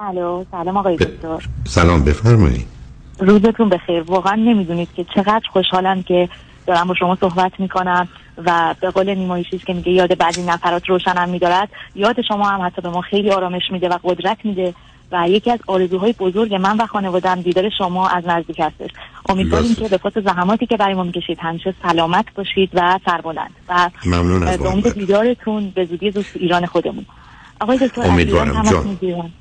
الو سلام آقای دکتر. سلام بفرمایید. روزتون بخیر. واقعا نمی‌دونید که چقدر خوشحالم که دارم با شما صحبت می‌کنم و به قول نیمایشی که میگه یاد بعضی نفرات روشنم میدارد یاد شما هم حتی به ما خیلی آرامش میده و قدرت میده و یکی از آرزوهای بزرگ من و خانوادم دیدار شما از نزدیک هستش. امیدواریم که به پاس زحماتی که برای ما می‌کشید همیشه سلامت باشید و سربلند. و ممنون از امید دیدارتون به زودی زود ایران خودمون. آقای دکتر تماس می‌گیرم.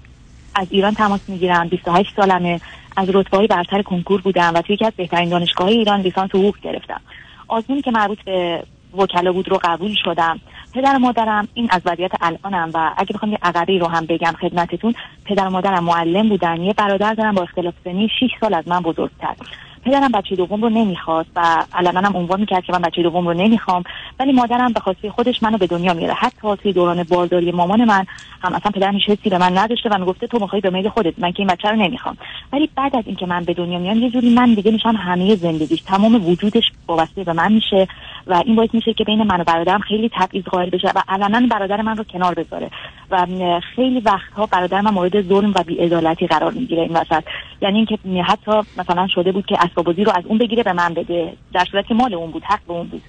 از ایران تماس می‌گیرم. 28 سالمه. از رتبه های برتر کنکور بودم و توی یکی از بهترین دانشگاه ایران لیسانس حقوق گرفتم. آزمونی که مربوط به وکلا بود رو قبول شدم. پدر و مادرم این از وضعیت الانم و اگه بخوام یه عقبی رو هم بگم خدمتتون پدر و مادرم معلم بودن. یه برادر دارم با اختلاف سنی 6 سال از من بزرگتر. پدرم بچه دوم رو نمی‌خواست و علنا هم عنوان می‌کرد که من بچه دوم رو نمی‌خوام ولی مادرم به خواسته خودش منو به دنیا میاره. حتی توی دوران بارداری مامان من هم اصلا پدرم هیچ حسی به من نداشته و می‌گفته تو می‌خوای به میل خودت من که این بچه رو نمی‌خوام. ولی بعد از اینکه من به دنیا میام یه جوری من دیگه میشم همه زندگیش تمام وجودش وابسته به من میشه و این باعث میشه که بین من و برادرم خیلی تبعیض قائل بشه و علنا برادر من رو کنار بذاره. و خیلی وقتها برادر من مورد ظلم و بیعدالتی قرار می‌گیره این وسط. یعنی اینکه حتی مثلا شده بود که اسباب رو از اون بگیره به من بده در صورتی که مال اون بود حق به اون بود.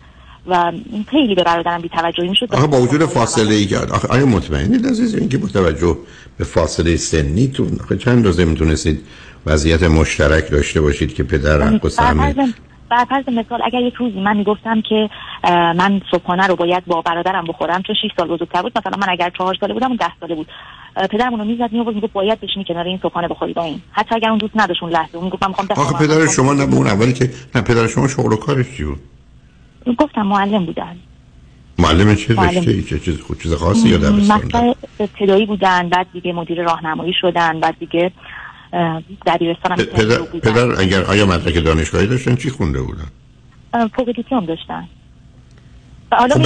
و خیلی به برادرم بی توجهی می‌شد. آخه با وجود فاصله ای کرد آخه آیا مطمئنید عزیز اینکه با توجه به فاصله سنی تو آخه چند روزه می‌تونستید وضعیت مشترک داشته باشید که پدر حق و بر فرض مثال اگر یک روزی من می‌گفتم که من صبحانه رو باید با برادرم بخورم چون 6 سال بزرگتر بود مثلا من اگر 4 ساله بودم اون 10 ساله بود. پدرمون رو می‌زد میآورد می‌گفت باید بشینی کنار این صبحانه بخوری با این. حتی اگر اون دوست نداشت اون لحظه. اون گفتم می‌خوام آخه پدر شما نه اون اولی که نه پدر شما شغل و کارش چی بود؟ گفتم معلم بودن. معلم چه؟ رشته چه چیز خود چیز خاصی یا دبستان؟ ابتدایی بودن بعد دیگه مدیر راهنمایی شدن بعد دیگه دبیرستان هم پدر, پدر اگر آیا مدرک دانشگاهی داشتن چی خونده بودن؟ فوق دیپلم داشتن. حالا خب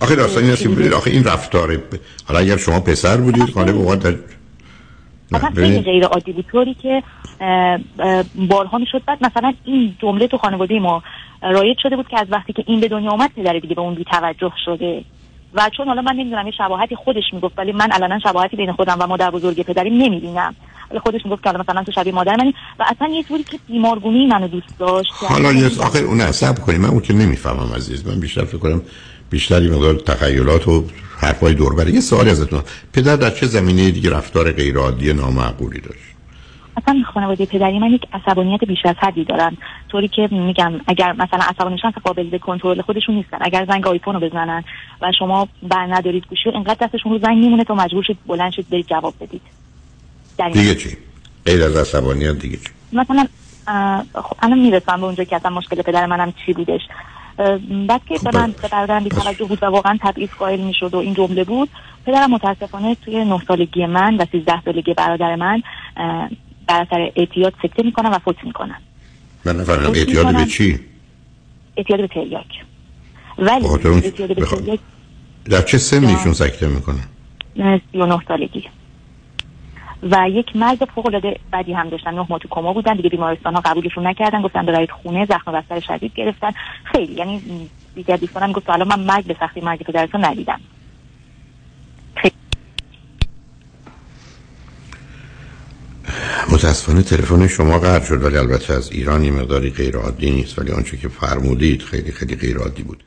آخه داستان این که آخه این رفتار حالا اگر شما پسر بودید غالب اوقات در اصلا خیلی غیر عادی بود. طوری که بارها می‌شد. بعد مثلا این جمله تو خانواده ما رایج شده بود که از وقتی که این به دنیا اومد پدر دیگه به اون بی توجه شده. و چون حالا من نمی‌دونم یه شباهتی خودش می‌گفت ولی من الان شباهتی بین خودم و مادر بزرگ پدری نمی‌بینم. خودش می‌گفت که مثلا تو شبیه مادر منی و اصلا یه طوری که بیمارگونی منو دوست داشت حالا یه آخه اون عصب کنی من اون که نمی‌فهمم عزیز من بیشتر فکر کنم بیشتری مقدار تخیلات و حرفای دور یه سوالی ازتون پدر در چه زمینه دیگه رفتار غیر عادی نامعقولی داشت؟ اصلا خانواده پدری من یک عصبانیت بیش از حدی دارن. طوری که میگم اگر مثلا عصبانیشان قابل به کنترل خودشون نیستن. اگر زنگ آیفون رو بزنن و شما بر ندارید گوشی رو انقدر دستشون رو زنگ میمونه تا مجبور شید بلند شید برید جواب بدید. دیگه چی؟ غیر از عصبانیت دیگه چی؟ مثلا خب الان می‌رسم به اونجا که اصلا مشکل پدر منم چی بودش. بعد که به من به برادرم بی توجه بود و واقعا تبعیض قائل می‌شد و این جمله بود پدرم متاسفانه توی نه سالگی من و سیزده سالگی برادر من بر اثر اعتیاد سکته می‌کنن و فوت می‌کنن. من نفرم اعتیاد به چی؟ اعتیاد به تریاک. ولی اعتیاد به تریاک در چه سنیشون سکته می‌کنن؟ 39 سالگی. و یک مرگ فوق العاده بدی هم داشتن. نه ماه تو کما بودن دیگه بیمارستان ها قبولشون نکردن گفتن ببرید خونه زخم بستر شدید گرفتن. خیلی یعنی دیگه دوستانم گفت حالا من مرگ به سختی مرگ پدرتون ندیدم. متاسفانه تلفن شما قطع شد ولی البته از ایرانی مقداری غیر عادی نیست ولی آنچه که فرمودید خیلی خیلی غیر عادی بود.